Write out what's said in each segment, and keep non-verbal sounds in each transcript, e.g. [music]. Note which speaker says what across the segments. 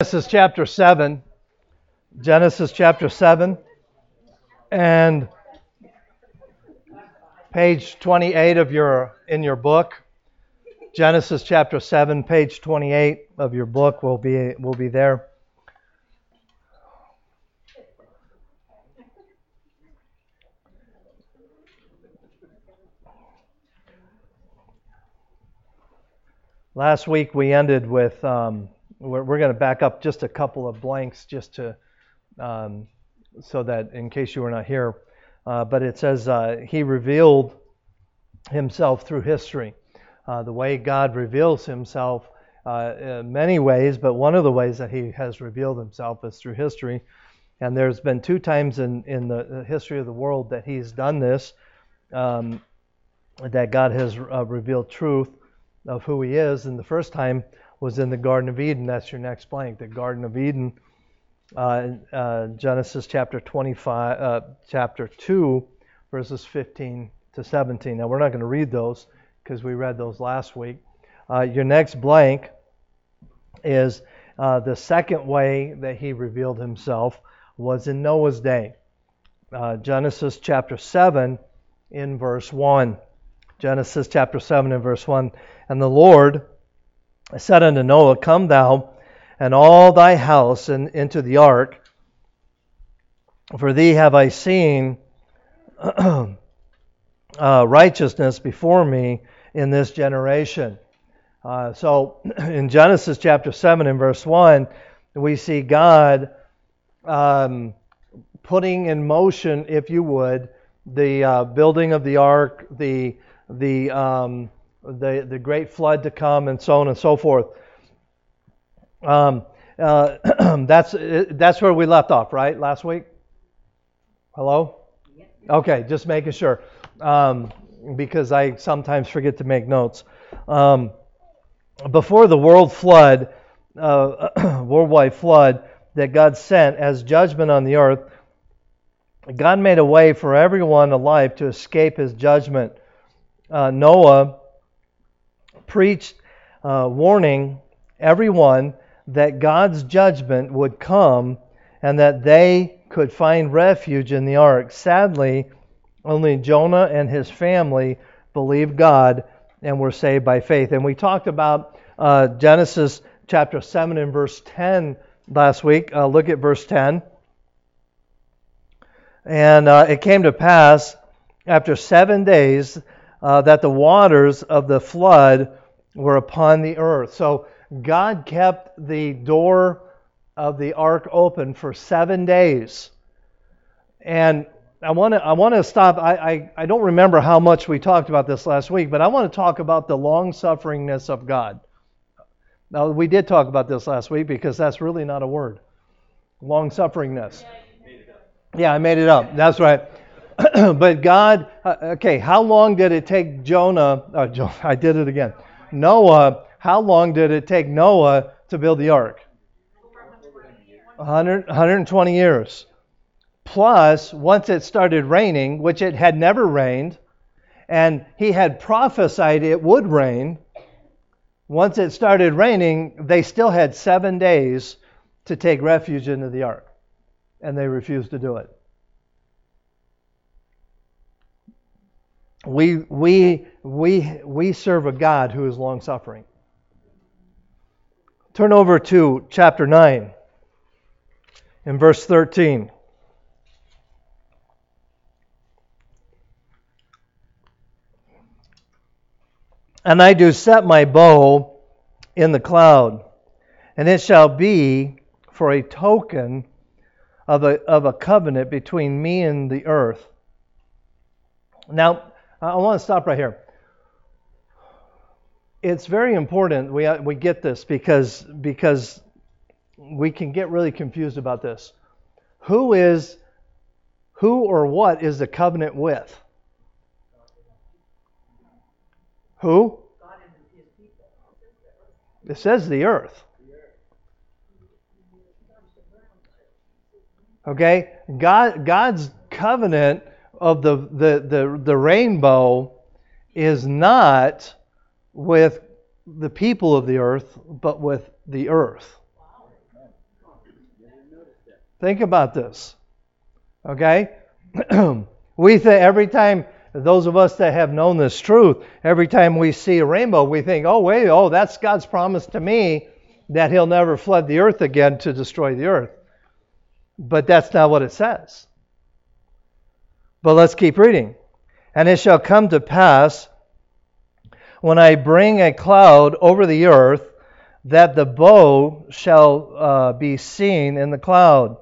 Speaker 1: Genesis chapter 7. Genesis chapter 7. And page 28 of your in your book. Genesis chapter 7, page 28 of your book will be will be there. Last week we ended with um, we're, we're going to back up just a couple of blanks just to um, so that in case you were not here, uh, but it says uh, he revealed himself through history. Uh, the way God reveals himself uh, in many ways, but one of the ways that he has revealed himself is through history. And there's been two times in, in the history of the world that he's done this, um, that God has uh, revealed truth of who he is. And the first time was in the Garden of Eden. That's your next blank. The Garden of Eden, uh, uh, Genesis chapter 25, uh, chapter 2, verses 15 to 17. Now we're not going to read those because we read those last week. Uh, your next blank is uh, the second way that he revealed himself was in Noah's day. Uh, Genesis chapter 7 in verse 1. Genesis chapter 7 and verse 1. And the Lord said unto Noah, Come thou and all thy house into the ark, for thee have I seen [clears throat] uh, righteousness before me in this generation. Uh, so [clears throat] in Genesis chapter 7 and verse 1, we see God um, putting in motion, if you would, the uh, building of the ark, the the um, the, the great flood to come, and so on and so forth. Um, uh, [clears throat] that's, that's where we left off, right? Last week? Hello? Okay, just making sure. Um, because I sometimes forget to make notes. Um, before the world flood, uh, [clears throat] worldwide flood that God sent as judgment on the earth, God made a way for everyone alive to escape his judgment. Uh, Noah preached uh, warning everyone that God's judgment would come and that they could find refuge in the ark. Sadly, only Jonah and his family believed God and were saved by faith. And we talked about uh, Genesis chapter 7 and verse 10 last week. Uh, look at verse 10. And uh, it came to pass after seven days uh, that the waters of the flood were upon the earth. So God kept the door of the ark open for seven days. And I want to I want to stop. I, I, I don't remember how much we talked about this last week, but I want to talk about the long sufferingness of God. Now we did talk about this last week because that's really not a word. Long sufferingness. Yeah, I made it up. That's right. [clears throat] but God, uh, okay, how long did it take Jonah? Uh, I did it again. Noah, how long did it take Noah to build the ark? 100, 120 years. Plus, once it started raining, which it had never rained, and he had prophesied it would rain, once it started raining, they still had seven days to take refuge into the ark, and they refused to do it. We, we, we, we serve a God who is long suffering. Turn over to chapter 9 in verse 13. And I do set my bow in the cloud, and it shall be for a token of a, of a covenant between me and the earth. Now, I want to stop right here. It's very important we, uh, we get this because, because we can get really confused about this. Who is, who or what is the covenant with? Who? It says the earth. Okay? God, God's covenant of the, the, the, the rainbow is not with the people of the earth, but with the earth. Think about this. Okay? [clears throat] we think every time, those of us that have known this truth, every time we see a rainbow, we think, oh, wait, oh, that's God's promise to me that He'll never flood the earth again to destroy the earth. But that's not what it says. But let's keep reading. And it shall come to pass when I bring a cloud over the earth that the bow shall uh, be seen in the cloud.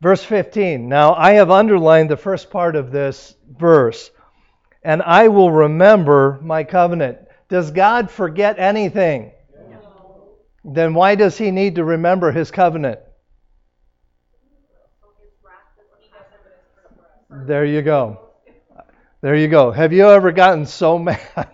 Speaker 1: Verse 15. Now I have underlined the first part of this verse. And I will remember my covenant. Does God forget anything? No. Then why does he need to remember his covenant? There you go. There you go. Have you ever gotten so [laughs] mad?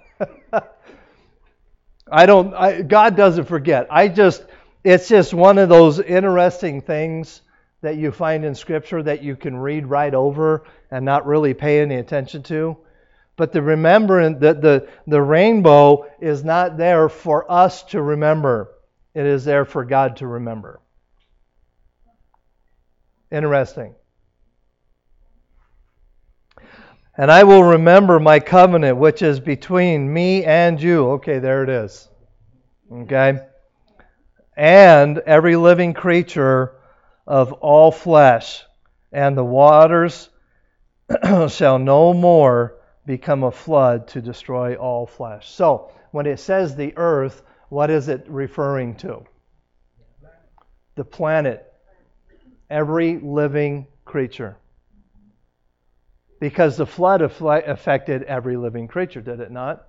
Speaker 1: I don't I, God doesn't forget. I just it's just one of those interesting things that you find in Scripture that you can read right over and not really pay any attention to. But the remembrance, the, the, the rainbow is not there for us to remember. It is there for God to remember. Interesting. And I will remember my covenant, which is between me and you. Okay, there it is. Okay? And every living creature of all flesh, and the waters [clears throat] shall no more become a flood to destroy all flesh. So, when it says the earth, what is it referring to? The planet. Every living creature. Because the flood affected every living creature, did it not?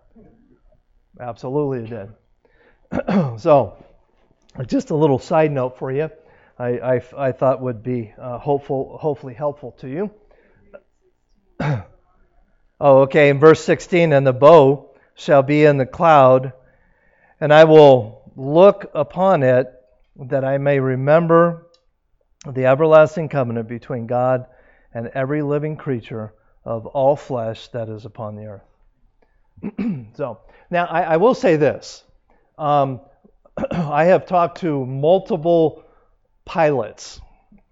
Speaker 1: Absolutely, it did. [clears throat] so, just a little side note for you. I, I, I thought would be uh, hopeful, hopefully helpful to you. [clears throat] oh, okay. In verse 16, and the bow shall be in the cloud, and I will look upon it that I may remember the everlasting covenant between God and every living creature of all flesh that is upon the earth. [clears throat] so, now I, I, will say this. Um, [clears throat] I have talked to multiple pilots,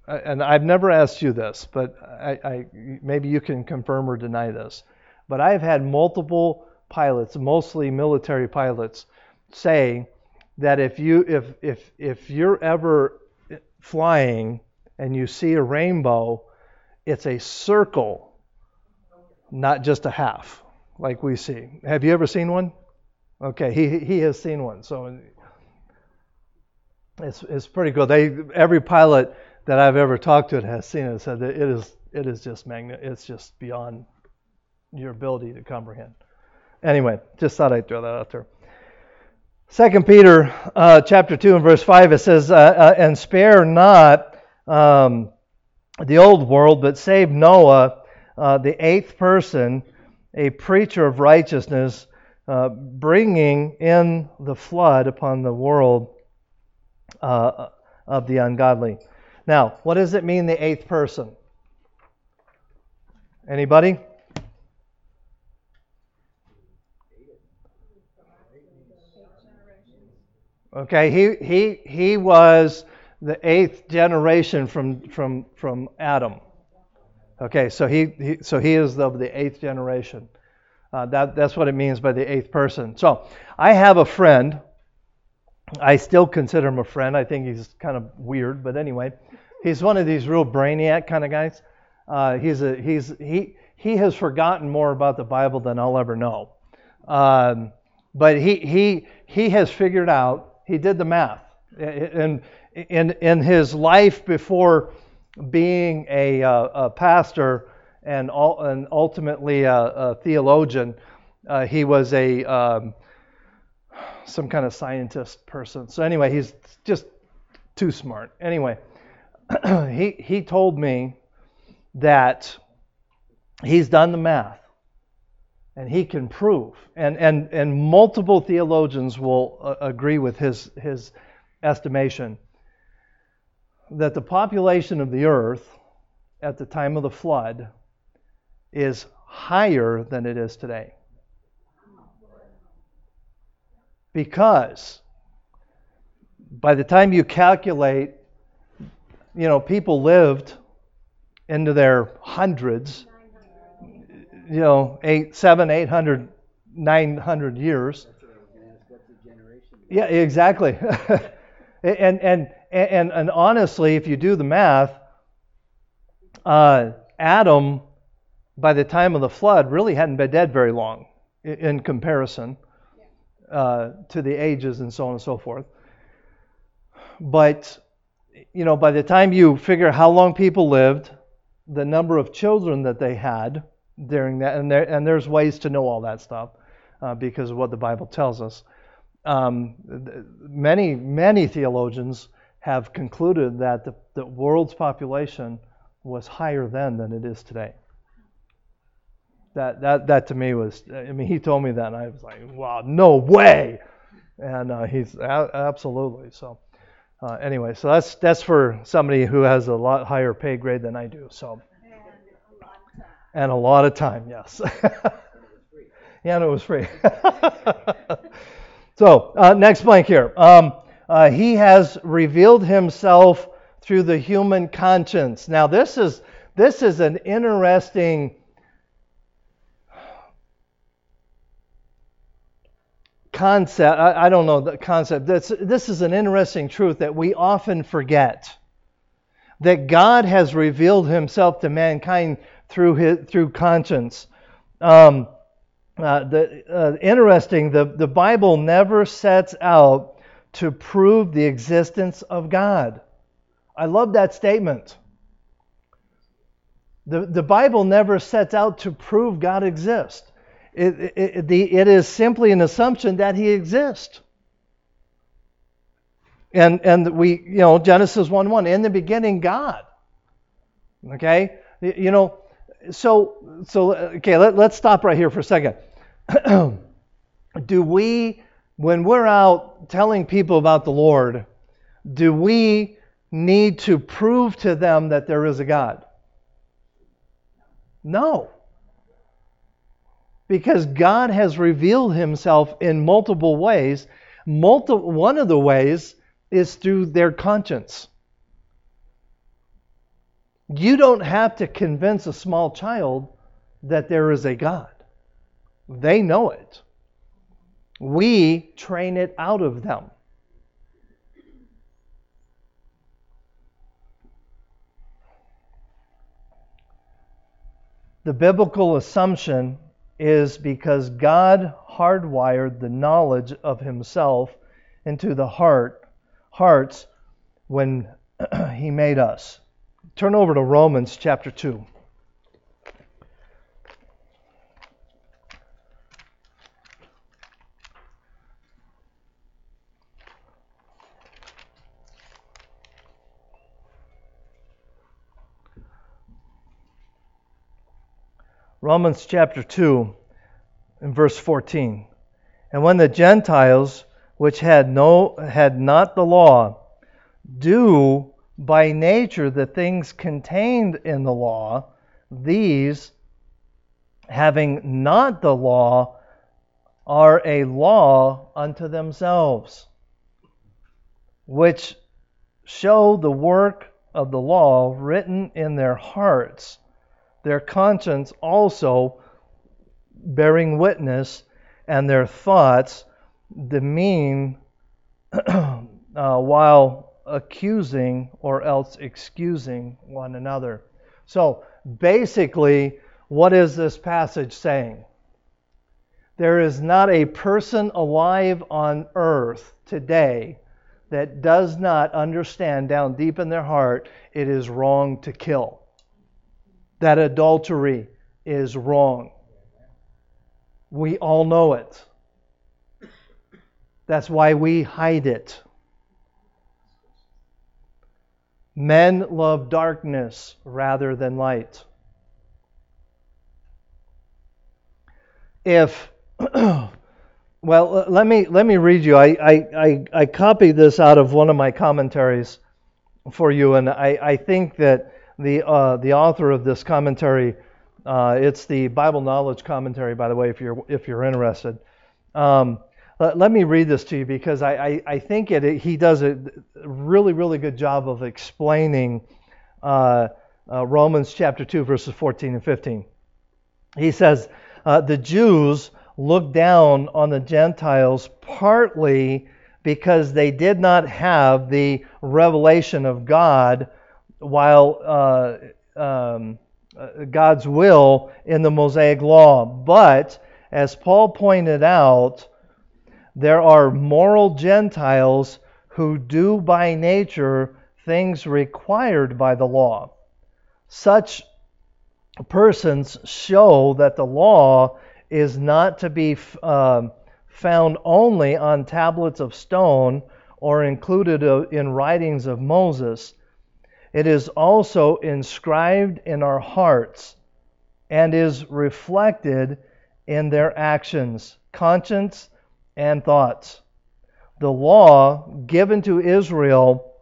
Speaker 1: and I've never asked you this, but I, I, maybe you can confirm or deny this. But I've had multiple pilots, mostly military pilots, say that if you if if if you're ever flying and you see a rainbow, it's a circle, not just a half, like we see. Have you ever seen one? Okay, he he has seen one. So it's, it's pretty cool. They every pilot that I've ever talked to has seen it said that it is it is just magnet. It's just beyond your ability to comprehend. Anyway, just thought I'd throw that out there. Second Peter uh, chapter two and verse five it says, uh, uh, "And spare not um, the old world, but save Noah, uh, the eighth person, a preacher of righteousness, uh, bringing in the flood upon the world." uh, of the ungodly. Now, what does it mean, the eighth person? Anybody? Okay, he, he, he was the eighth generation from, from, from Adam. Okay, so he, he so he is of the eighth generation. Uh, that, that's what it means by the eighth person. So I have a friend I still consider him a friend. I think he's kind of weird, but anyway, he's one of these real brainiac kind of guys. Uh, he's a he's he he has forgotten more about the Bible than I'll ever know. Um, but he he he has figured out. He did the math, and in in his life before being a, uh, a pastor and, all, and ultimately a, a theologian, uh, he was a um, some kind of scientist person. So anyway, he's just too smart. Anyway, [clears throat] he he told me that he's done the math and he can prove and and and multiple theologians will uh, agree with his his estimation that the population of the earth at the time of the flood is higher than it is today because by the time you calculate, you know, people lived into their hundreds, you know, eight, seven, eight hundred, nine hundred years. Yeah, exactly. [laughs] and, and and and honestly, if you do the math, uh, Adam, by the time of the flood, really hadn't been dead very long in comparison uh, to the ages and so on and so forth. But you know, by the time you figure how long people lived, the number of children that they had during that, and, there, and there's ways to know all that stuff uh, because of what the Bible tells us. Um, many, many theologians have concluded that the, the world's population was higher then than it is today. That, that, that to me was, I mean, he told me that, and I was like, wow, no way. And uh, he's a- absolutely so. Uh, anyway, so that's that's for somebody who has a lot higher pay grade than I do. So, and a lot of time, yes. [laughs] yeah, and it was free. [laughs] so uh, next blank here. Um, uh, he has revealed himself through the human conscience. Now, this is this is an interesting concept. I, I, don't know the concept. This, this is an interesting truth that we often forget. That God has revealed Himself to mankind through his, through conscience. Um, uh, the, uh, interesting. The the Bible never sets out to prove the existence of God. I love that statement. The, the Bible never sets out to prove God exists. It, it, the, it is simply an assumption that he exists. And, and we, you know, Genesis 1 1, in the beginning, God. Okay? You know, so, so okay, let, let's stop right here for a second. [clears throat] do we, when we're out telling people about the Lord, do we need to prove to them that there is a God? No because God has revealed himself in multiple ways. Multi- one of the ways is through their conscience. You don't have to convince a small child that there is a God. They know it. We train it out of them. The biblical assumption is because God hardwired the knowledge of himself into the heart hearts when [clears throat] he made us. Turn over to Romans chapter 2. Romans chapter 2 and verse 14. And when the Gentiles, which had no had not the law, do by nature the things contained in the law, these having not the law are a law unto themselves, which show the work of the law written in their hearts their conscience also bearing witness, and their thoughts demean [clears throat] uh, while accusing or else excusing one another. So basically, what is this passage saying? There is not a person alive on earth today that does not understand down deep in their heart it is wrong to kill that adultery is wrong. We all know it. That's why we hide it. Men love darkness rather than light. If [clears throat] well, let me let me read you. I I, I, copied this out of one of my commentaries for you, and I, I think that the, uh, the author of this commentary. Uh, it's the Bible Knowledge Commentary, by the way, if you're, if you're interested. Um, let, let me read this to you because I, I, I think it, it, he does a really, really good job of explaining uh, uh, Romans chapter 2, verses 14 and 15. He says, uh, The Jews looked down on the Gentiles partly because they did not have the revelation of God while uh, um, uh, God's will in the Mosaic law. But as Paul pointed out, there are moral Gentiles who do by nature things required by the law. Such persons show that the law is not to be uh, found only on tablets of stone or included uh, in writings of Moses. It is also inscribed in our hearts and is reflected in their actions, conscience, and thoughts. The law given to Israel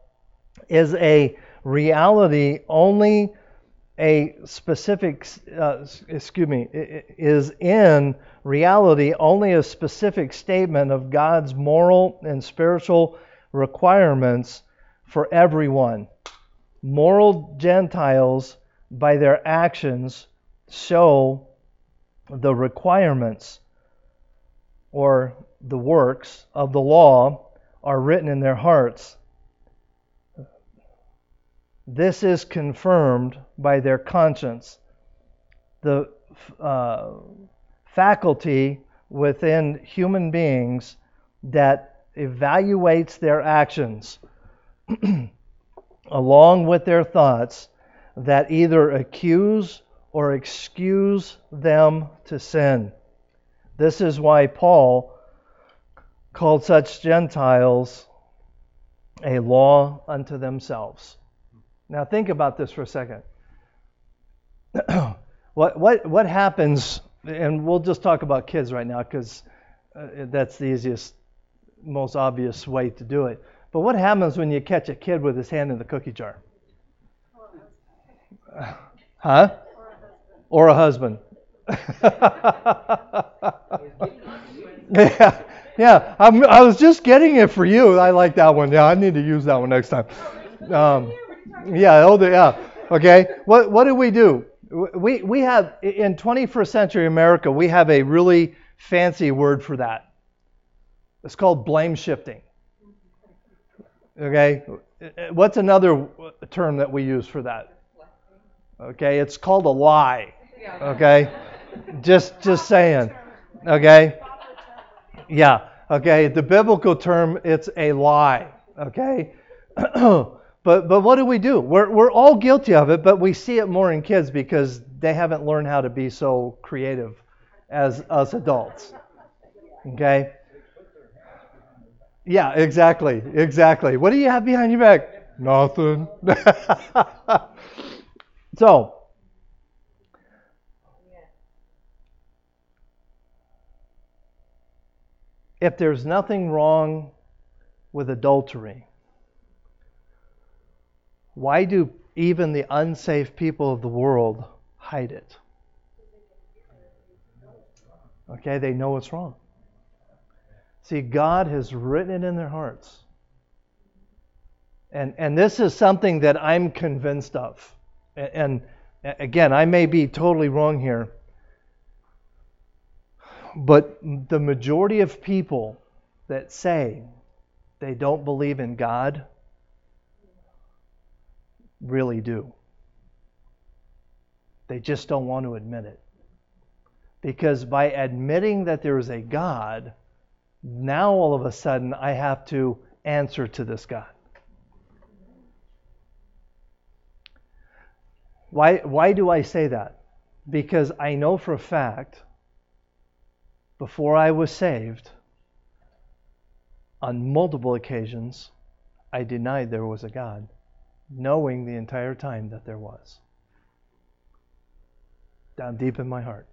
Speaker 1: is a reality only a specific, uh, excuse me, is in reality only a specific statement of God's moral and spiritual requirements for everyone. Moral Gentiles, by their actions, show the requirements or the works of the law are written in their hearts. This is confirmed by their conscience. The uh, faculty within human beings that evaluates their actions [clears throat] along with their thoughts that either accuse or excuse them to sin. This is why Paul called such Gentiles a law unto themselves. Now think about this for a second. [clears throat] what what what happens? And we'll just talk about kids right now because uh, that's the easiest, most obvious way to do it. But what happens when you catch a kid with his hand in the cookie jar? Huh? Or a husband. [laughs] yeah, yeah. I'm, i was just getting it for you. I like that one. Yeah, I need to use that one next time. Um, yeah, oh, yeah. Okay. What what do we do? We we have in 21st century America we have a really fancy word for that. It's called blame shifting. Okay? What's another term that we use for that? Okay, it's called a lie. Okay? Just just saying. Okay? Yeah. Okay, the biblical term it's a lie. Okay? [clears throat] but but what do we do? We're we're all guilty of it, but we see it more in kids because they haven't learned how to be so creative as us adults. Okay? Yeah, exactly. Exactly. What do you have behind your back? Nothing. [laughs] so, if there's nothing wrong with adultery, why do even the unsafe people of the world hide it? Okay, they know it's wrong. See, God has written it in their hearts. And, and this is something that I'm convinced of. And, and again, I may be totally wrong here. But the majority of people that say they don't believe in God really do. They just don't want to admit it. Because by admitting that there is a God, now all of a sudden, I have to answer to this God. Why, why do I say that? Because I know for a fact, before I was saved, on multiple occasions, I denied there was a God, knowing the entire time that there was. Down deep in my heart.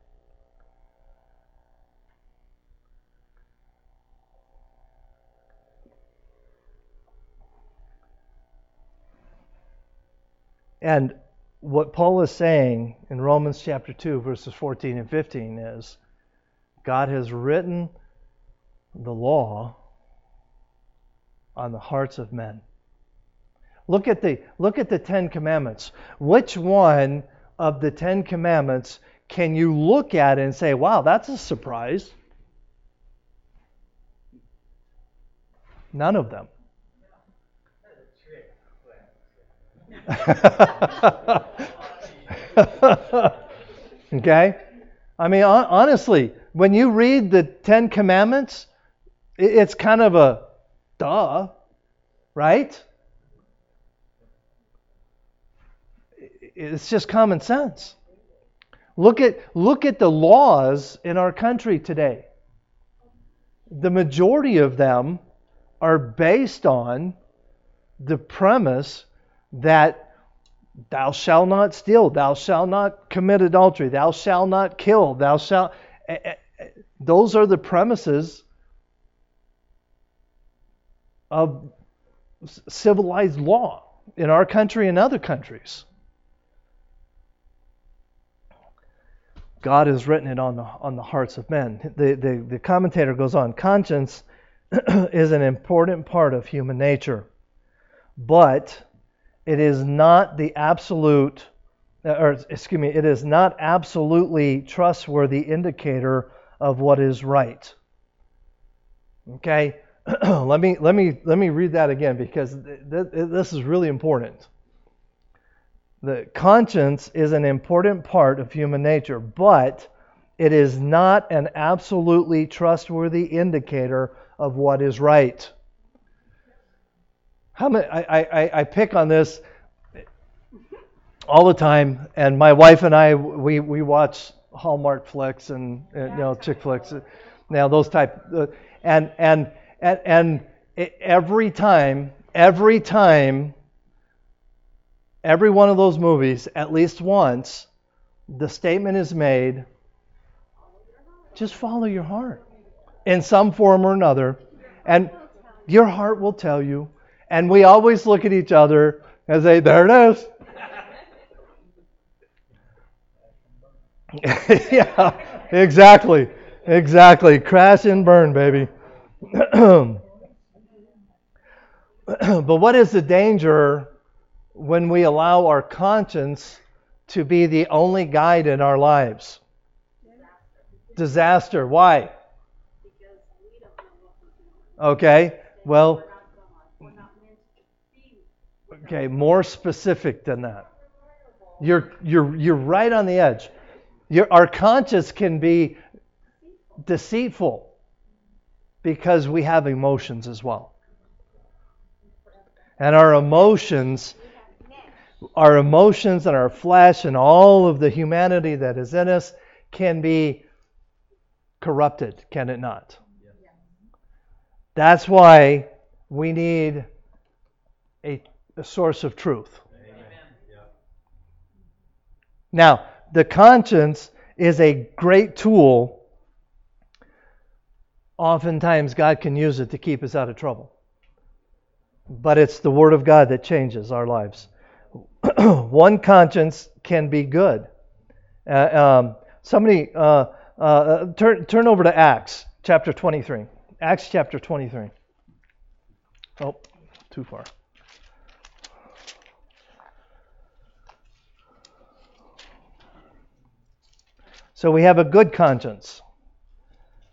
Speaker 1: And what Paul is saying in Romans chapter 2, verses 14 and 15 is God has written the law on the hearts of men. Look at the look at the 10 commandments. Which one of the 10 commandments can you look at and say, "Wow, that's a surprise"? None of them. [laughs] okay? I mean, honestly, when you read the Ten Commandments, it's kind of a duh, right? It's just common sense. Look at, look at the laws in our country today. The majority of them are based on the premise that thou shalt not steal, thou shalt not commit adultery, thou shalt not kill, thou shalt. Eh, eh, eh, those are the premises of civilized law in our country and other countries. God has written it on the, on the hearts of men. The, the, the commentator goes on conscience [clears throat] is an important part of human nature, but it is not the absolute, or excuse me, it is not absolutely trustworthy indicator of what is right. Okay, [clears throat] let me let me let me read that again because th- th- this is really important. The conscience is an important part of human nature, but it is not an absolutely trustworthy indicator of what is right. How many, I, I, I pick on this all the time, and my wife and I we, we watch Hallmark flicks and, you know chick flicks, now those type, uh, and and and and every time, every time, every one of those movies, at least once, the statement is made: just follow your heart in some form or another, and your heart will tell you. And we always look at each other and say, There it is. [laughs] yeah, exactly. Exactly. Crash and burn, baby. [clears throat] but what is the danger when we allow our conscience to be the only guide in our lives? Disaster. Why? Okay, well, okay, more specific than that. You're, you're, you're right on the edge. Your, our conscience can be deceitful because we have emotions as well. And our emotions, our emotions and our flesh and all of the humanity that is in us can be corrupted, can it not? That's why we need a, a source of truth. Now, the conscience is a great tool. Oftentimes, God can use it to keep us out of trouble. But it's the Word of God that changes our lives. [clears throat] One conscience can be good. Uh, um, somebody, uh, uh, turn, turn over to Acts chapter 23. Acts chapter 23. Oh, too far. So we have a good conscience.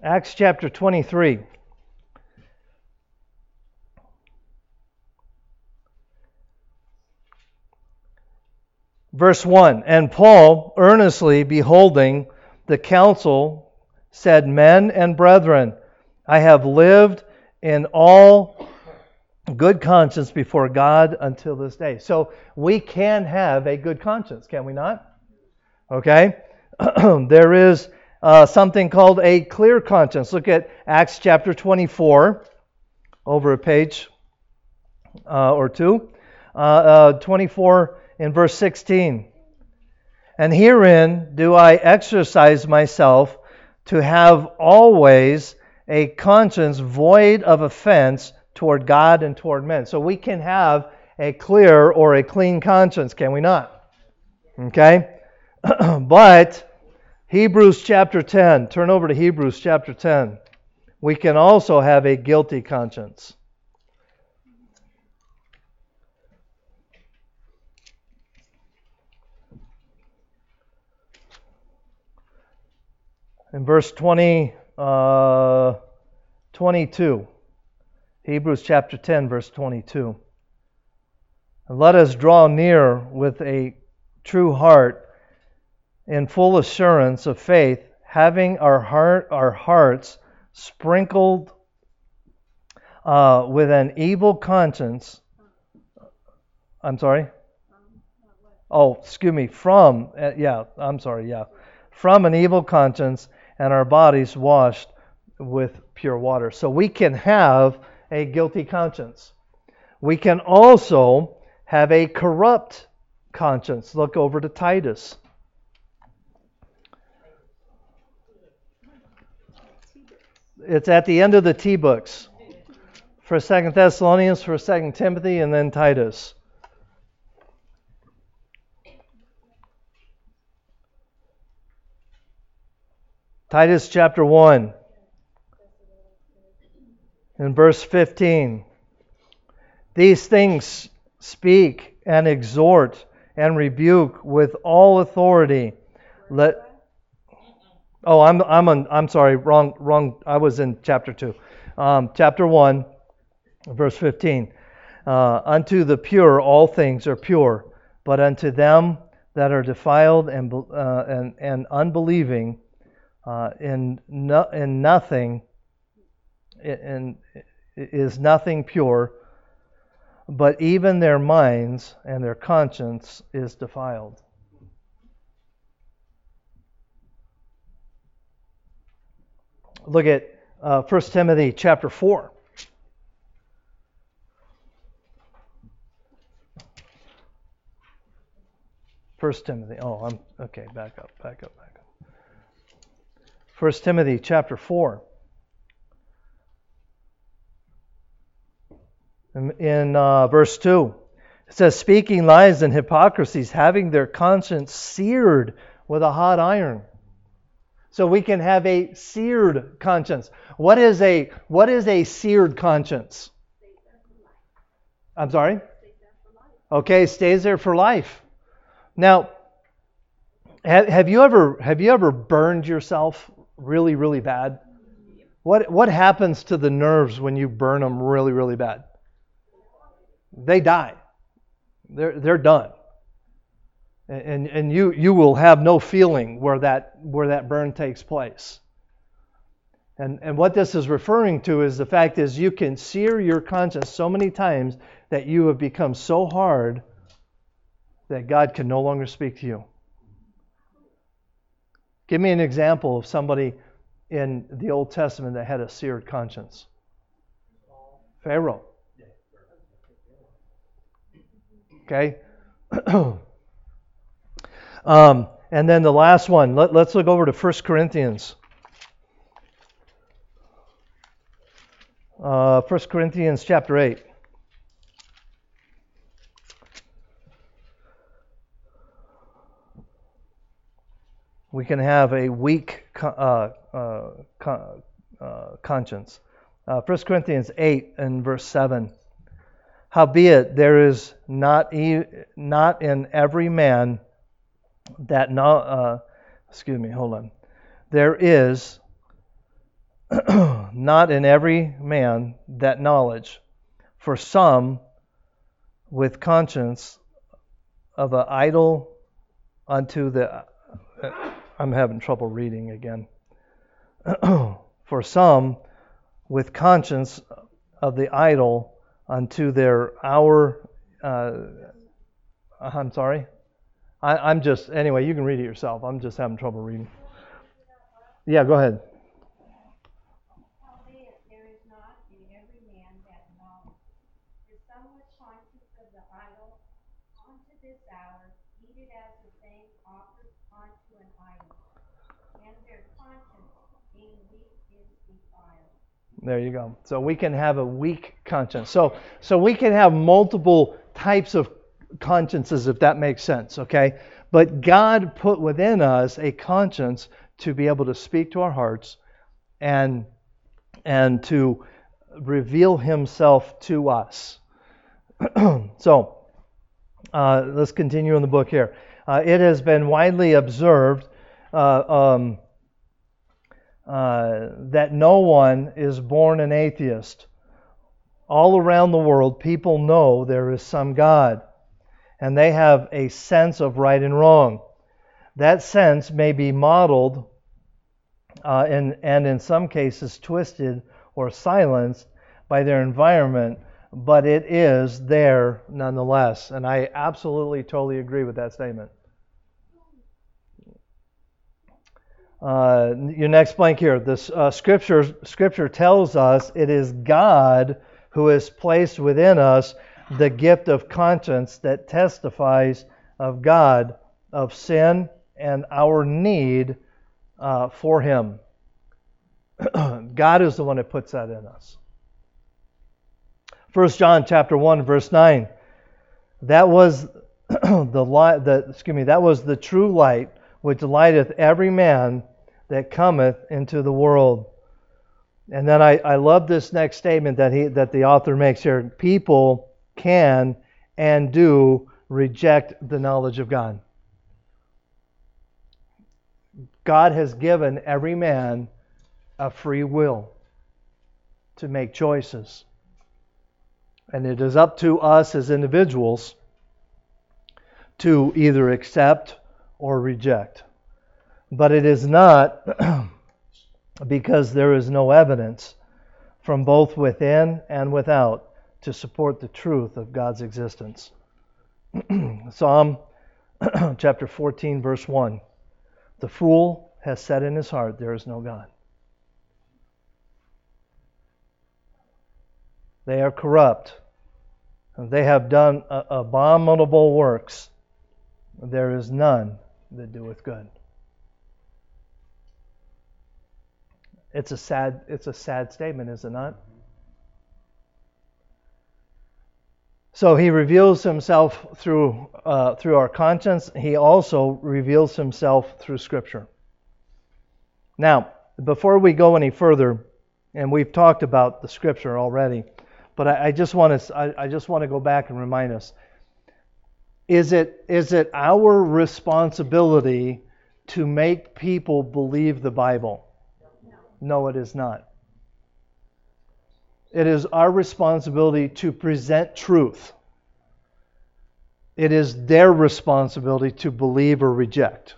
Speaker 1: Acts chapter 23. Verse 1 And Paul, earnestly beholding the council, said, Men and brethren, I have lived in all good conscience before God until this day. So we can have a good conscience, can we not? Okay? [clears throat] there is uh, something called a clear conscience. Look at Acts chapter 24, over a page uh, or two. Uh, uh 24 in verse 16. And herein do I exercise myself to have always a conscience void of offense toward God and toward men. So we can have a clear or a clean conscience, can we not? Okay? [clears throat] but Hebrews chapter 10, turn over to Hebrews chapter 10, we can also have a guilty conscience. In verse 20, uh, 22, Hebrews chapter 10, verse 22. And let us draw near with a true heart in full assurance of faith, having our heart, our hearts sprinkled uh, with an evil conscience. I'm sorry. Oh, excuse me. From uh, yeah, I'm sorry. Yeah, from an evil conscience, and our bodies washed with pure water. So we can have a guilty conscience. We can also have a corrupt conscience. Look over to Titus. It's at the end of the T books. For Second Thessalonians, for Second Timothy, and then Titus. Titus chapter 1 in verse 15. These things speak and exhort and rebuke with all authority. Let Oh, I'm I'm on, I'm sorry, wrong wrong. I was in chapter two, um, chapter one, verse 15. Uh, unto the pure all things are pure, but unto them that are defiled and uh, and and unbelieving, uh, in no, in nothing, in, is nothing pure, but even their minds and their conscience is defiled. Look at uh, 1 Timothy chapter 4. First Timothy. Oh, I'm okay. Back up. Back up. Back up. First Timothy chapter four. In, uh, verse two, it says, "Speaking lies and hypocrisies, having their conscience seared with a hot iron." So we can have a seared conscience. What is a what is a seared conscience? I'm sorry? Okay, stays there for life. Now, have, you ever have you ever burned yourself really really bad? What what happens to the nerves when you burn them really really bad? They die. They're they're done and, and you, you will have no feeling where that, where that burn takes place. And, and what this is referring to is the fact is you can sear your conscience so many times that you have become so hard that God can no longer speak to you. Give me an example of somebody in the Old Testament that had a seared conscience. Pharaoh. Okay? [clears throat] Um, and then the last one, let, us look over to 1 Corinthians. Uh, 1 Corinthians chapter 8. We can have a weak uh, uh, uh, conscience. Uh, 1 Corinthians 8 and verse 7. Howbeit, there is not, e- not in every man that no, uh, excuse me, hold on. There is [clears throat] not in every man that knowledge, for some with conscience of an idol unto the. Uh, I'm having trouble reading again. [clears throat] for some with conscience of the idol unto their hour. Uh, I'm sorry. I, am just, anyway, you can read it yourself. I'm just having trouble reading. Yeah, go ahead. There you go. So we can have a weak conscience. So so we can have multiple types of consciences, if that makes sense, okay? But God put within us a conscience to be able to speak to our hearts and and to reveal himself to us. [clears throat] so, uh, let's continue in the book here. Uh, it has been widely observed uh, um, uh, that no one is born an atheist. All around the world, people know there is some God, and they have a sense of right and wrong. That sense may be modeled uh, and, and in some cases twisted or silenced by their environment, but it is there nonetheless. And I absolutely, totally agree with that statement. Uh, your next blank here. The uh, scripture scripture tells us it is God who is placed within us the gift of conscience that testifies of God, of sin, and our need uh, for Him. [clears throat] God is the one that puts that in us. 1 John chapter 1 verse 9. That was [clears throat] the light excuse me, that was the true light which lighteth every man that cometh into the world. And then I, I love this next statement that he that the author makes here. People can and do reject the knowledge of God. God has given every man a free will to make choices. And it is up to us as individuals to either accept or reject. But it is not [clears throat] because there is no evidence from both within and without to support the truth of God's existence. [clears throat] Psalm [clears throat] chapter 14, verse 1 The fool has said in his heart, There is no God. They are corrupt. They have done abominable works. There is none that doeth good. It's a sad it's a sad statement, is it not? So he reveals himself through uh, through our conscience. He also reveals himself through Scripture. Now, before we go any further, and we've talked about the Scripture already, but I, I just want to I, I just want to go back and remind us: is it is it our responsibility to make people believe the Bible? No, it is not. It is our responsibility to present truth. It is their responsibility to believe or reject.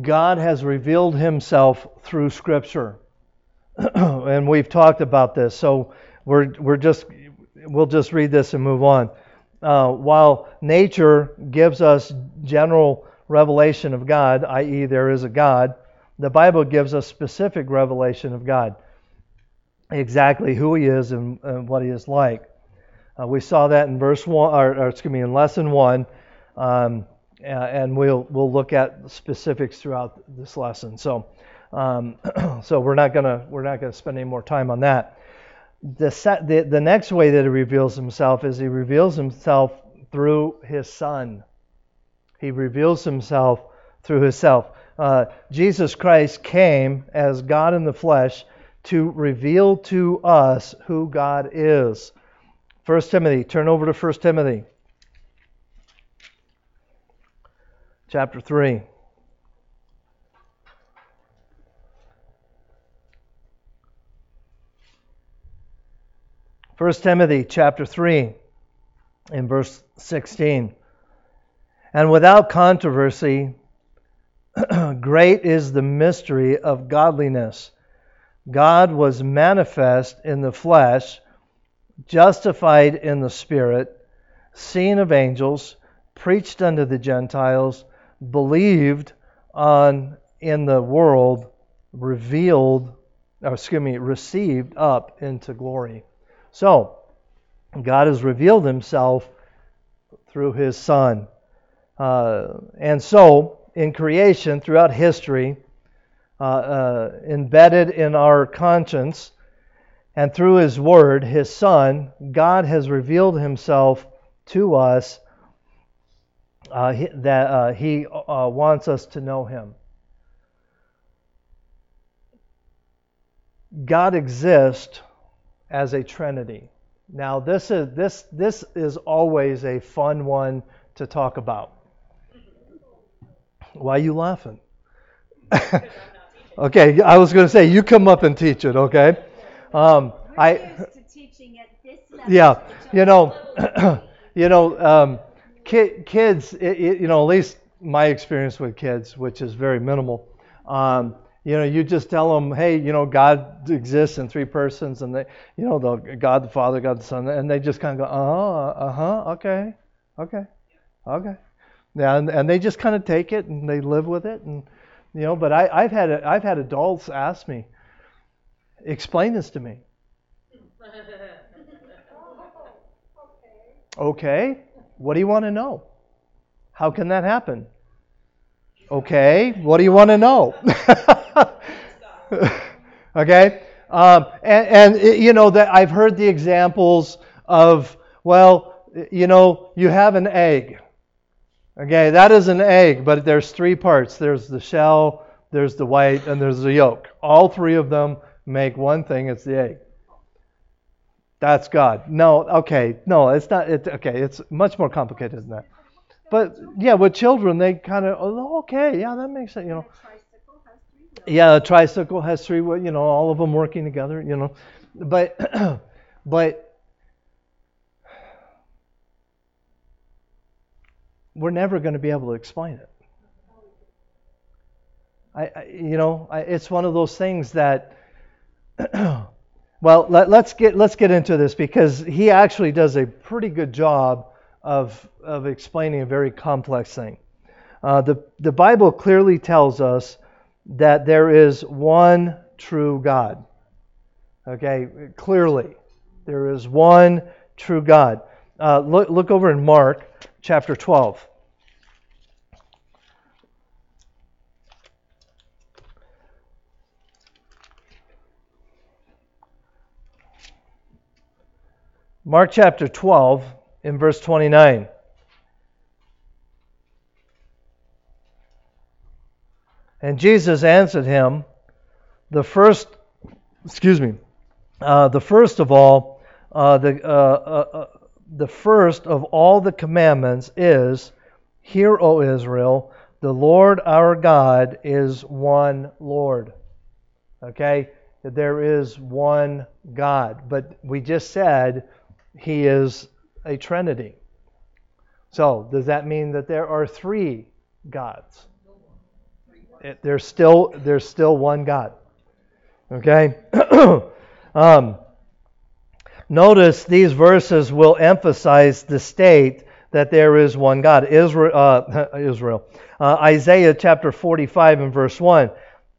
Speaker 1: God has revealed himself through Scripture. [clears throat] and we've talked about this. So we're, we're just, we'll just read this and move on. Uh, while nature gives us general revelation of God, i.e., there is a God, the Bible gives us specific revelation of God, exactly who He is and, and what He is like. Uh, we saw that in verse one, or, or, excuse me, in lesson one, um, and we'll we'll look at specifics throughout this lesson. So, um, [clears throat] so we're not gonna we're not gonna spend any more time on that. The, set, the the next way that He reveals Himself is He reveals Himself through His Son. He reveals Himself through Himself uh, Jesus Christ came as God in the flesh to reveal to us who God is. 1 Timothy, turn over to 1 Timothy chapter 3. First Timothy chapter 3 in verse 16. And without controversy, [clears throat] Great is the mystery of godliness. God was manifest in the flesh, justified in the spirit, seen of angels, preached unto the Gentiles, believed on in the world, revealed, or excuse me, received up into glory. So, God has revealed himself through his Son. Uh, and so, in creation throughout history, embedded in our conscience, and through His Word, His Son, God has revealed Himself to us uh, he, that uh, He uh, wants us to know Him. God exists as a Trinity. Now, this is this this is always a fun one to talk about. Why are you laughing? [laughs] okay, I was going to say you come up and teach it. Okay, um, I. Yeah, you know, [clears throat] you know, um, ki- kids. It, it, you know, at least my experience with kids, which is very minimal. Um, you know, you just tell them, hey, you know, God exists in three persons, and they, you know, the God the Father, God the Son, and they just kind of go, uh huh, uh huh, okay, okay, okay, yeah, and, and they just kind of take it and they live with it, and you know, but I, I've had I've had adults ask me, explain this to me. okay, what do you want to know? How can that happen? Okay, what do you want to know? [laughs] okay, um, and, and you know that I've heard the examples of well, you know, you have an egg. Okay, that is an egg, but there's three parts. There's the shell, there's the white, and there's the yolk. All three of them make one thing. It's the egg. That's God. No, okay, no, it's not. It, okay, it's much more complicated than that. But yeah, with children, they kind of, oh, okay, yeah, that makes sense, you know. Yeah, a tricycle has three, you know, all of them working together, you know. But, [clears throat] but we're never going to be able to explain it. I, I you know, I, it's one of those things that. [clears throat] well, let, us get let's get into this because he actually does a pretty good job of, of explaining a very complex thing. Uh, the, the Bible clearly tells us that there is one true God. Okay, clearly, there is one true God. Uh, look, look over in Mark chapter 12. Mark chapter 12 in verse 29. And Jesus answered him, the first, excuse me, uh, the first of all, uh, the, uh, uh, uh the first of all the commandments is, Hear, O Israel, the Lord our God is one Lord. Okay? There is one God. But we just said He is a trinity. So, does that mean that there are three gods? There's still there's still one God. Okay. [clears throat] um, notice these verses will emphasize the state that there is one God. Israel, uh, [laughs] Israel. Uh, Isaiah chapter 45 and verse 1.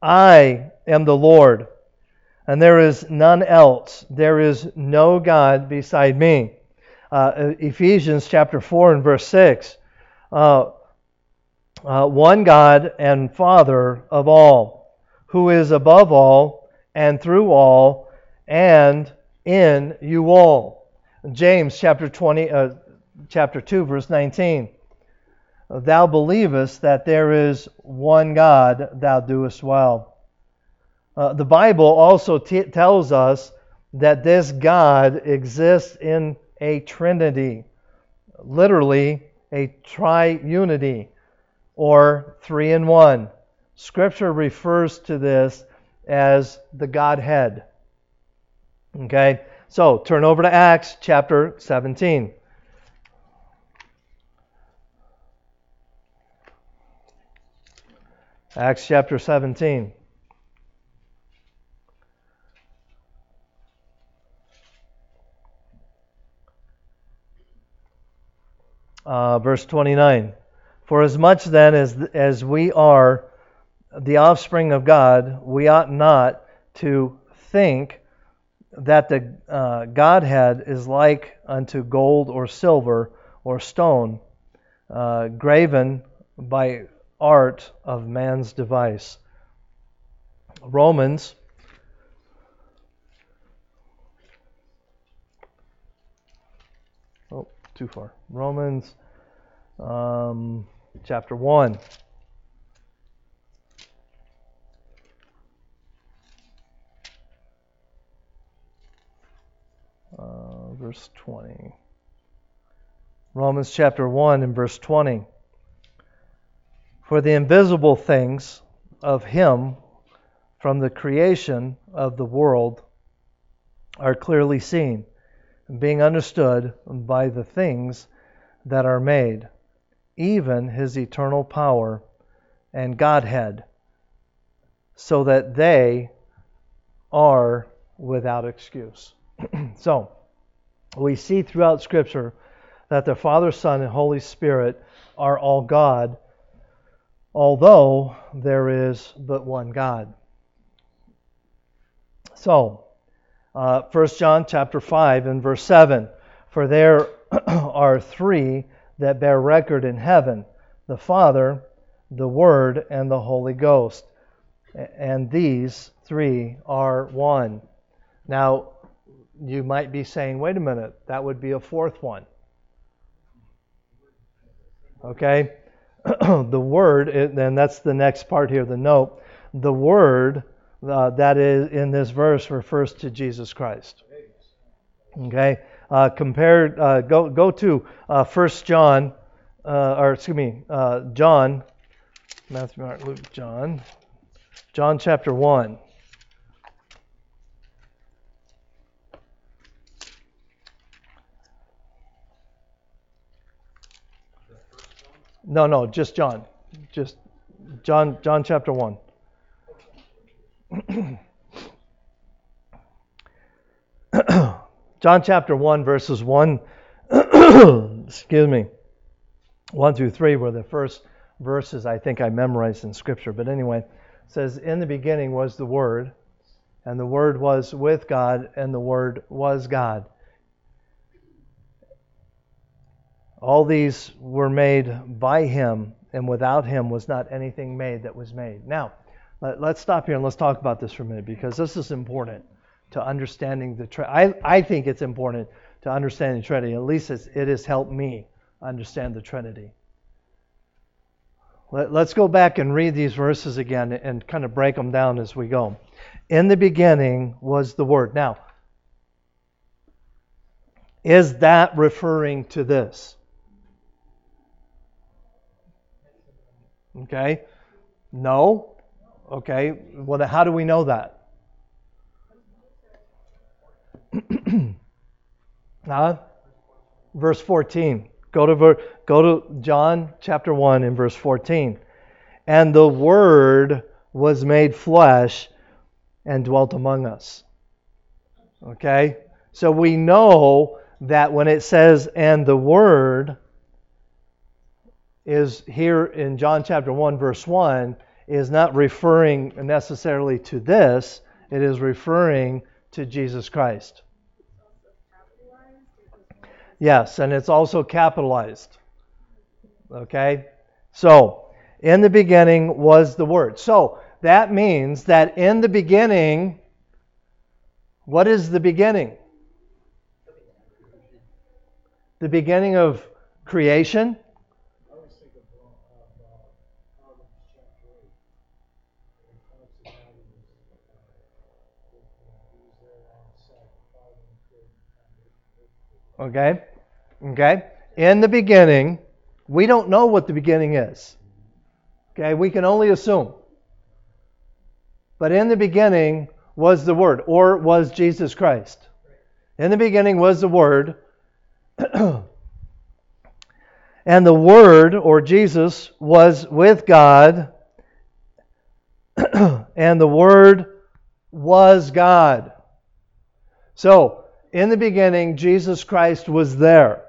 Speaker 1: I am the Lord, and there is none else. There is no God beside me uh, Ephesians chapter 4 and verse 6. Uh, uh, one God and Father of all, who is above all and through all and in you all. James chapter 20, uh, chapter 2, verse 19. Thou believest that there is one God, thou doest well. Uh, the Bible also t- tells us that this God exists in a trinity, literally a triunity, or three in one. Scripture refers to this as the Godhead. Okay, so turn over to Acts chapter 17. Acts chapter 17. uh, verse 29. For as much then as, as we are the offspring of God, we ought not to think that the uh, Godhead is like unto gold or silver or stone, uh, graven by art of man's device. Romans Oh, too far. Romans um, chapter 1. Uh, verse 20. Romans chapter 1 and verse 20. For the invisible things of Him from the creation of the world are clearly seen, being understood by the things that are made, even His eternal power and Godhead, so that they are without excuse. [clears throat] so, we see throughout Scripture that the Father, Son, and Holy Spirit are all God, although there is but one God. So, uh, 1 John chapter 5 and verse 7 For there [clears throat] are three that bear record in heaven the Father, the Word, and the Holy Ghost. And these three are one. Now, you might be saying, wait a minute, that would be a fourth one. Okay? [clears throat] the word, and that's the next part here, the note. The word uh, that is in this verse refers to Jesus Christ. Okay? Uh, uh, go, go to uh, 1 John, uh, or excuse me, uh, John, Matthew, Mark, Luke, John, John chapter 1. No, no, just John. Just John John chapter 1. [clears throat] John chapter 1 verses 1 [clears throat] excuse me 1 through 3 were the first verses I think I memorized in scripture but anyway says in the beginning was the word and the word was with God and the word was God All these were made by him, and without him was not anything made that was made. Now, let, us stop here and let's talk about this for a minute because this is important to understanding the Trinity. I, I think it's important to understanding the Trinity. At least it has helped me understand the Trinity. Let, let's go back and read these verses again and kind of break them down as we go. In the beginning was the Word. Now, is that referring to this? Okay? No? Okay. Well, how do we know that? [clears throat] huh? Verse 14. Go to, ver- go to John chapter 1 and verse 14. And the Word was made flesh and dwelt among us. Okay? So we know that when it says, and the Word, is here in John chapter 1, verse 1, is not referring necessarily to this, it is referring to Jesus Christ. Yes, and it's also capitalized. Okay? So, in the beginning was the Word. So, that means that in the beginning, what is the beginning? The beginning of creation? Okay? Okay? In the beginning, we don't know what the beginning is. Okay? We can only assume. But in the beginning was the Word, or was Jesus Christ. In the beginning was the Word. [clears throat] and the Word, or Jesus, was with God. [clears throat] and the Word was God. So, in the beginning, Jesus Christ was there.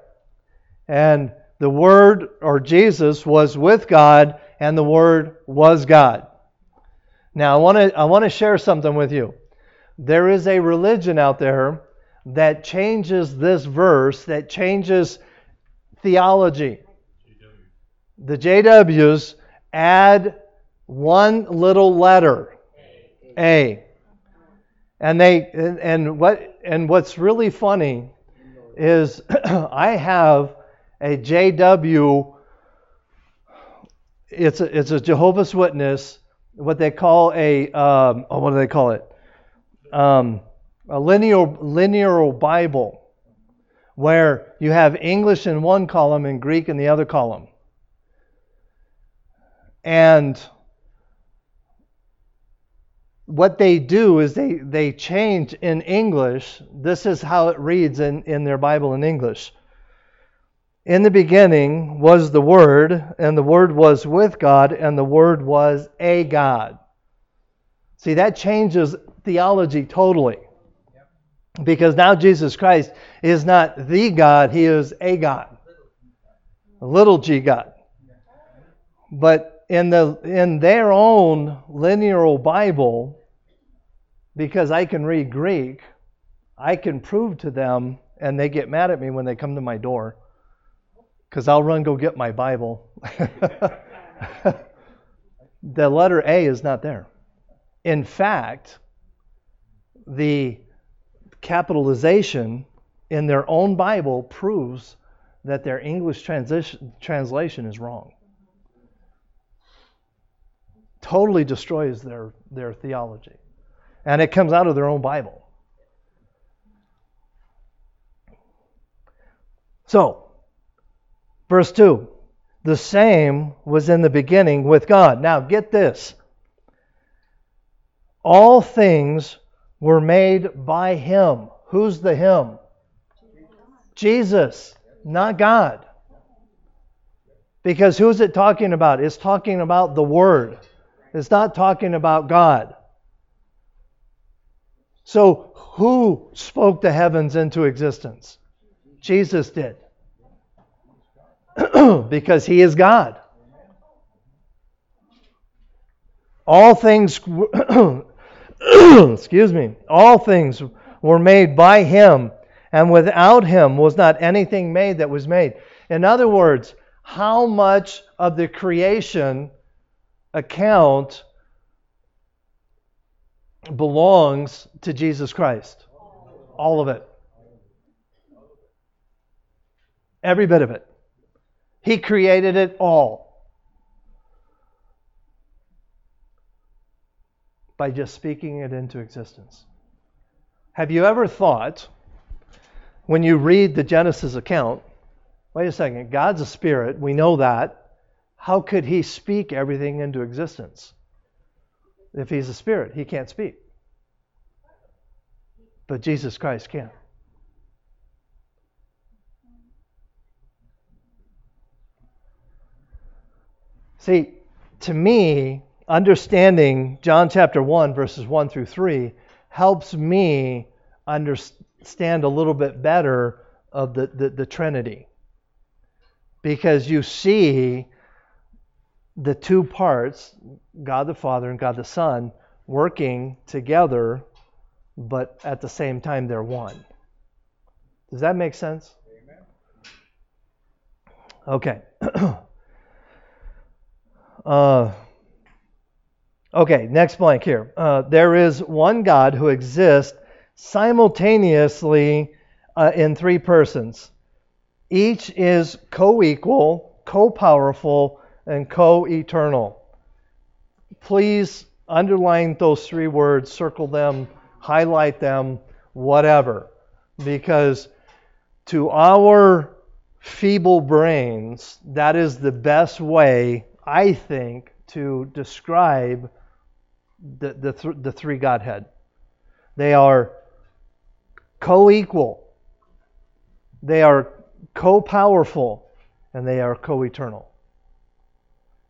Speaker 1: And the Word, or Jesus, was with God, and the Word was God. Now, I want to I want to share something with you. There is a religion out there that changes this verse, that changes theology. The JWs add one little letter, A. And they and, what and what's really funny is [clears throat] I have a JW. It's a, it's a Jehovah's Witness, what they call a um, oh, what do they call it? Um, a linear linear Bible. where you have English in one column and Greek in the other column. And what they do is they, they change in English. This is how it reads in, in their Bible in English. In the beginning was the Word, and the Word was with God, and the Word was a God. See, that changes theology totally. Because now Jesus Christ is not the God, he is a God. A little g God. But in the in their own linear Bible, because I can read Greek, I can prove to them, and they get mad at me when they come to my door, because I'll run go get my Bible. [laughs] the letter A is not there. In fact, the capitalization in their own Bible proves that their English translation is wrong. Totally destroys their, their theology. And it comes out of their own Bible. So, verse 2 the same was in the beginning with God. Now, get this. All things were made by Him. Who's the Him? Jesus, not God. Because who's it talking about? It's talking about the Word. It's not talking about God. So, who spoke the heavens into existence? Jesus did. [clears throat] because he is God. All things [clears throat] excuse me, all things were made by him, and without him was not anything made that was made. In other words, how much of the creation account belongs to Jesus Christ? All of it. Every bit of it. He created it all. by just speaking it into existence. Have you ever thought, when you read the Genesis account, wait a second, God's a spirit, we know that. How could he speak everything into existence? If he's a spirit, he can't speak. But Jesus Christ can. See, to me, understanding John chapter 1, verses 1 through 3, helps me understand a little bit better of the, the, the Trinity. Because you see the two parts, God the Father and God the Son, working together, but at the same time they're one. Does that make sense? Amen. Okay. [clears throat] uh, Okay, next blank here. Uh, there is one God who exists simultaneously uh, in three persons. Each is co equal, co powerful, and co eternal. Please underline those three words, circle them, highlight them, whatever. Because to our feeble brains, that is the best way, I think, to describe the, the, th- the three Godhead. They are co equal, they are co powerful, and they are co eternal.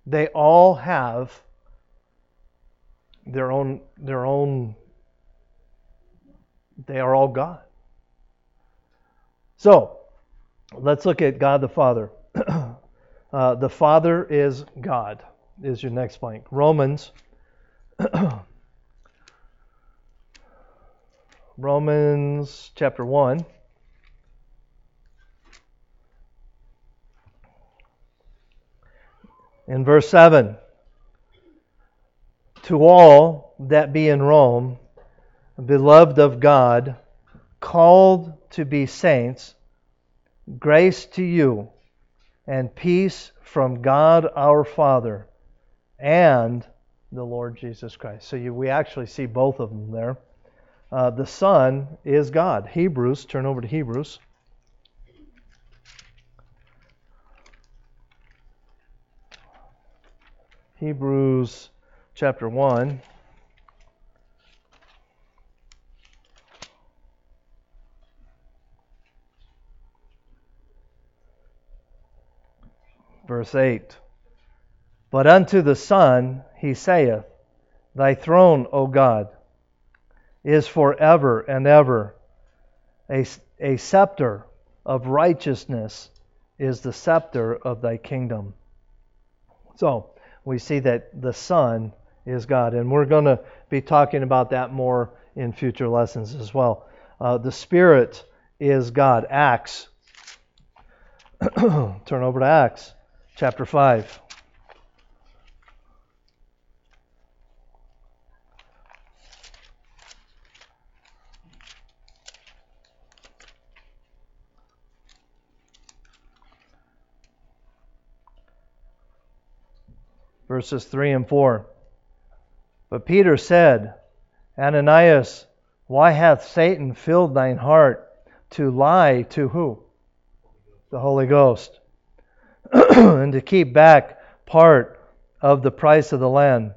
Speaker 1: They all have their own, their own, they are all God. So, let's look at God the Father. [clears throat] uh, the Father is God, is your next blank. Romans [clears throat] Romans chapter 1. In verse 7 To all that be in Rome, beloved of God, called to be saints, grace to you and peace from God our Father and the Lord Jesus Christ. So you, we actually see both of them there. Uh, the Son is God. Hebrews, turn over to Hebrews. Hebrews chapter 1. Verse 8 But unto the Son he saith, Thy throne, O God, is forever and ever. A, a scepter of righteousness is the scepter of thy kingdom. So we see that the Son is God, and we're going to be talking about that more in future lessons as well. Uh, the Spirit is God. Acts. [clears throat] Turn over to Acts chapter 5. Verses 3 and 4. But Peter said, Ananias, why hath Satan filled thine heart to lie to who? The Holy Ghost. [clears throat] and to keep back part of the price of the land.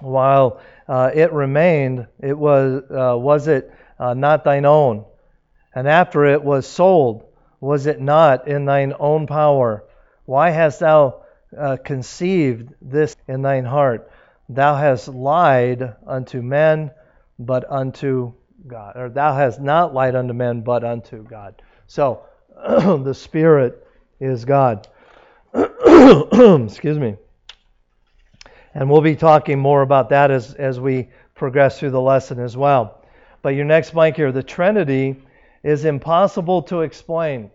Speaker 1: While uh, it remained, it was, uh, was it uh, not thine own? And after it was sold, was it not in thine own power? Why hast thou uh, conceived this in thine heart. Thou hast lied unto men, but unto God. Or thou hast not lied unto men, but unto God. So, [clears throat] the Spirit is God. [clears throat] Excuse me. And we'll be talking more about that as, as we progress through the lesson as well. But your next blank here, the Trinity is impossible to explain.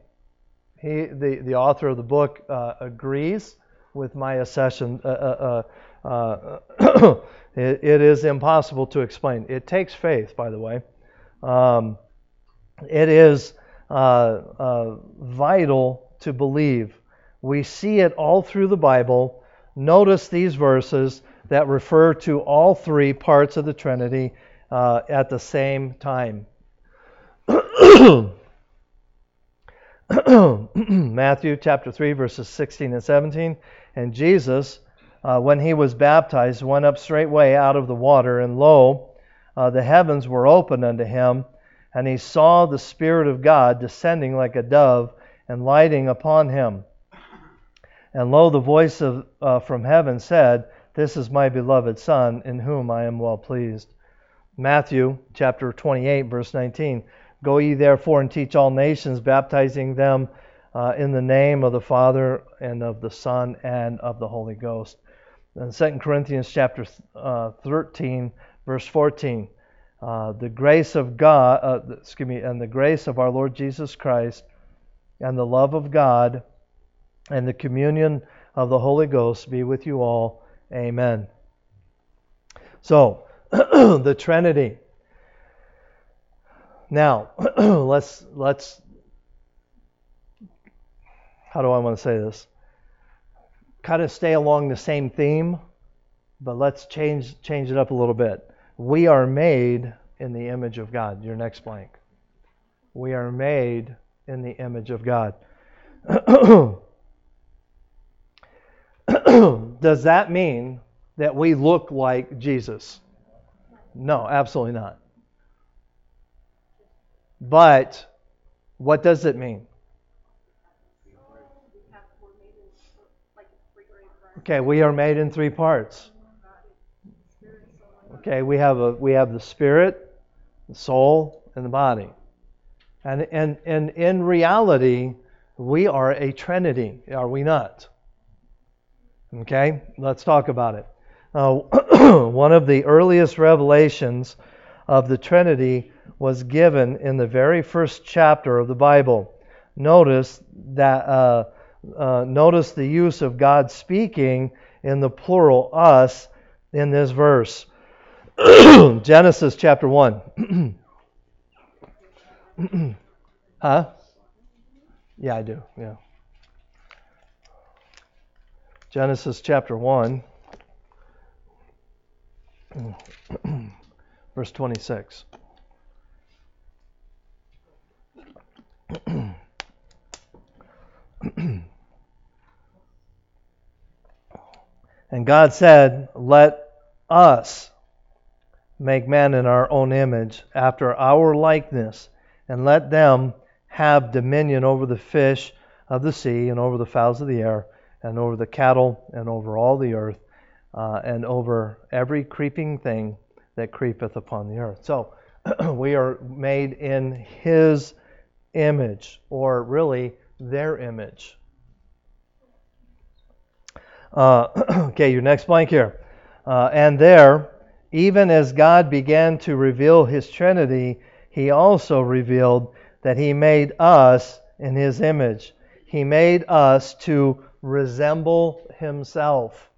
Speaker 1: He, the, the author of the book, uh, agrees with my accession. Uh, uh, uh, uh [coughs] it, it is impossible to explain. It takes faith, by the way. Um, it is uh, vital to believe. We see it all through the Bible. Notice these verses that refer to all three parts of the Trinity at the same time. [coughs] [coughs] Matthew chapter 3, verses 16 and 17. And Jesus, uh, when he was baptized, went up straightway out of the water, and lo, uh, the heavens were opened unto him, and he saw the Spirit of God descending like a dove and lighting upon him. And lo, the voice of, uh, from heaven said, This is my beloved Son, in whom I am well pleased. Matthew chapter 28, verse 19. Go ye therefore and teach all nations, baptizing them uh, in the name of the Father and of the Son and of the Holy Ghost. In 2 Corinthians chapter uh, 13, verse 14, uh, the grace of God, uh, excuse me, and the grace of our Lord Jesus Christ, and the love of God, and the communion of the Holy Ghost be with you all. Amen. So, [clears throat] the Trinity. Now, [clears throat] let's let's how do I want to say this? Kind of stay along the same theme, but let's change change it up a little bit. We are made in the image of God. Your next blank. We are made in the image of God. [coughs] Does that mean that we look like Jesus? No, absolutely not. But what does it mean? Okay, we are made in three parts. Okay, we have a we have the spirit, the soul, and the body. And and and in reality, we are a trinity, are we not? Okay, let's talk about it. Uh, [clears throat] one of the earliest revelations of the Trinity was given in the very first chapter of the Bible. Notice that uh, uh, notice the use of God speaking in the plural us in this verse. [clears throat] Genesis chapter 1. [clears throat] huh? Yeah, I do. Yeah. Genesis chapter 1, [clears throat] verse 26. And God said, Let us make man in our own image, after our likeness, and let them have dominion over the fish of the sea, and over the fowls of the air, and over the cattle, and over all the earth, uh, and over every creeping thing that creepeth upon the earth. So [clears throat] we are made in His image, or really their image. Uh, [clears throat] okay, your next blank here. Uh, and there, even as God began to reveal His Trinity, He also revealed that He made us in His image. He made us to resemble Himself.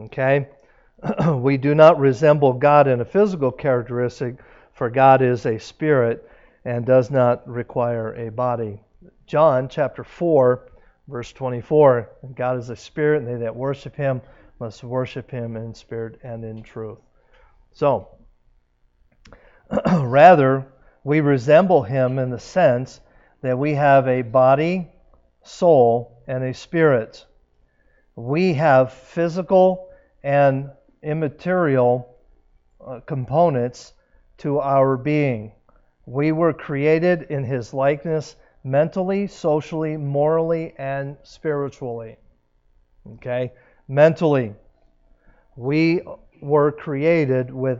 Speaker 1: Okay? [clears throat] we do not resemble God in a physical characteristic, for God is a spirit and does not require a body. John chapter 4, verse 24 God is a spirit, and they that worship him must worship him in spirit and in truth. So, [clears throat] rather, we resemble him in the sense that we have a body, soul, and a spirit. We have physical and immaterial uh, components to our being. We were created in his likeness mentally, socially, morally, and spiritually. Okay? Mentally, we were created with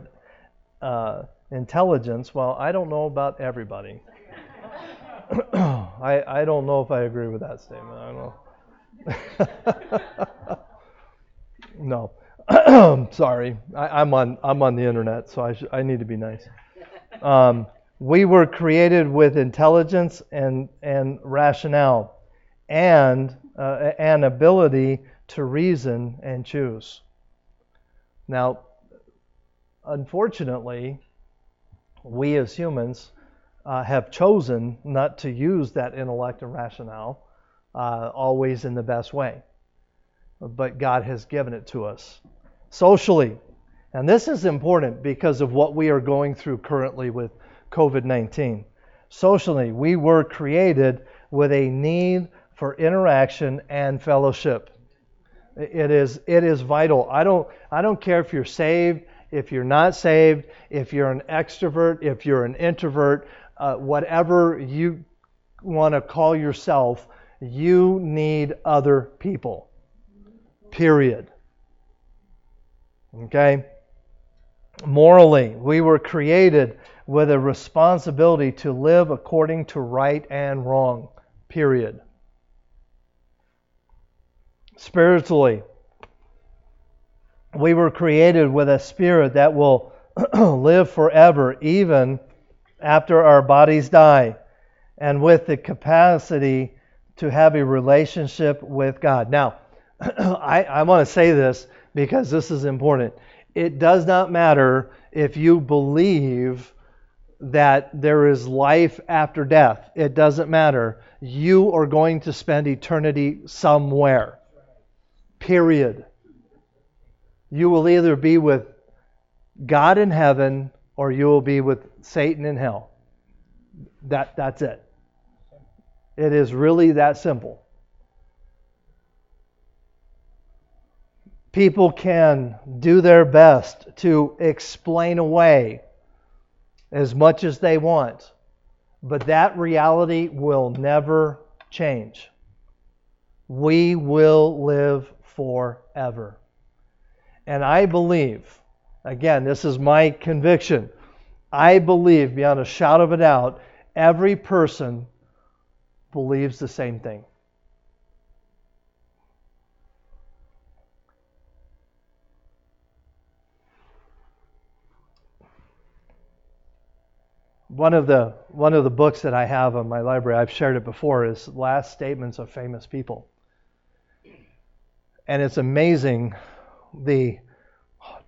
Speaker 1: uh, intelligence. Well, I don't know about everybody. [coughs] I, I don't know if I agree with that statement. I don't know. [laughs] no. [coughs] Sorry, I, am on I'm on the internet, so I sh- I need to be nice. Um, we were created with intelligence and and rationale, and uh, an ability to reason and choose. Now, unfortunately, we as humans uh, have chosen not to use that intellect and rationale uh, always in the best way, but God has given it to us socially. And this is important because of what we are going through currently with COVID 19. Socially, we were created with a need for interaction and fellowship. It is, it is vital. I don't, I don't care if you're saved, if you're not saved, if you're an extrovert, if you're an introvert, uh, whatever you want to call yourself, you need other people. Period. Okay? Morally, we were created with a responsibility to live according to right and wrong. Period. Spiritually, we were created with a spirit that will [clears throat] live forever, even after our bodies die, and with the capacity to have a relationship with God. Now, [clears throat] I, I want to say this because this is important. It does not matter if you believe that there is life after death. It doesn't matter. You are going to spend eternity somewhere. Period. You will either be with God in heaven or you will be with Satan in hell. That, that's it. It is really that simple. People can do their best to explain away as much as they want, but that reality will never change. We will live forever. And I believe, again, this is my conviction, I believe beyond a shadow of a doubt, every person believes the same thing. One of the one of the books that I have in my library, I've shared it before, is Last Statements of Famous People. And it's amazing the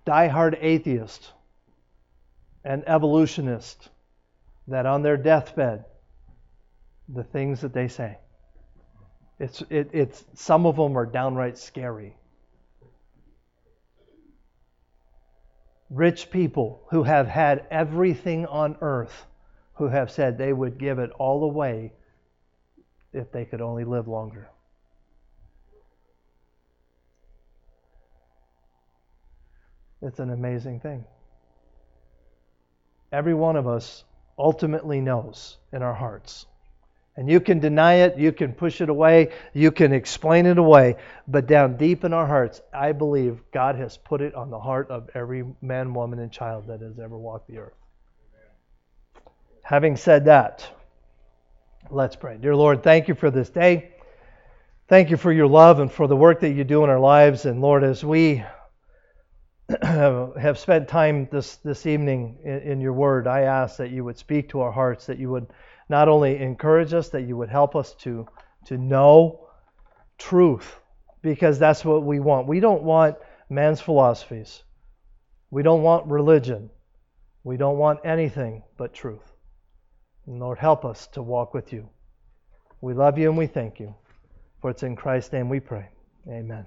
Speaker 1: diehard atheist and evolutionist that on their deathbed, the things that they say. It's, it, it's some of them are downright scary. Rich people who have had everything on earth who have said they would give it all away if they could only live longer. It's an amazing thing. Every one of us ultimately knows in our hearts. And you can deny it, you can push it away, you can explain it away, but down deep in our hearts, I believe God has put it on the heart of every man, woman, and child that has ever walked the earth. Having said that, let's pray. Dear Lord, thank you for this day. Thank you for your love and for the work that you do in our lives. And Lord, as we [clears throat] have spent time this, this evening in, in, your word, I ask that you would speak to our hearts, that you would not only encourage us, that you would help us to, to know truth, because that's what we want. We don't want man's philosophies, we don't want religion, we don't want anything but truth. And Lord, help us to walk with you. We love you and we thank you. For it's in Christ's name we pray. Amen.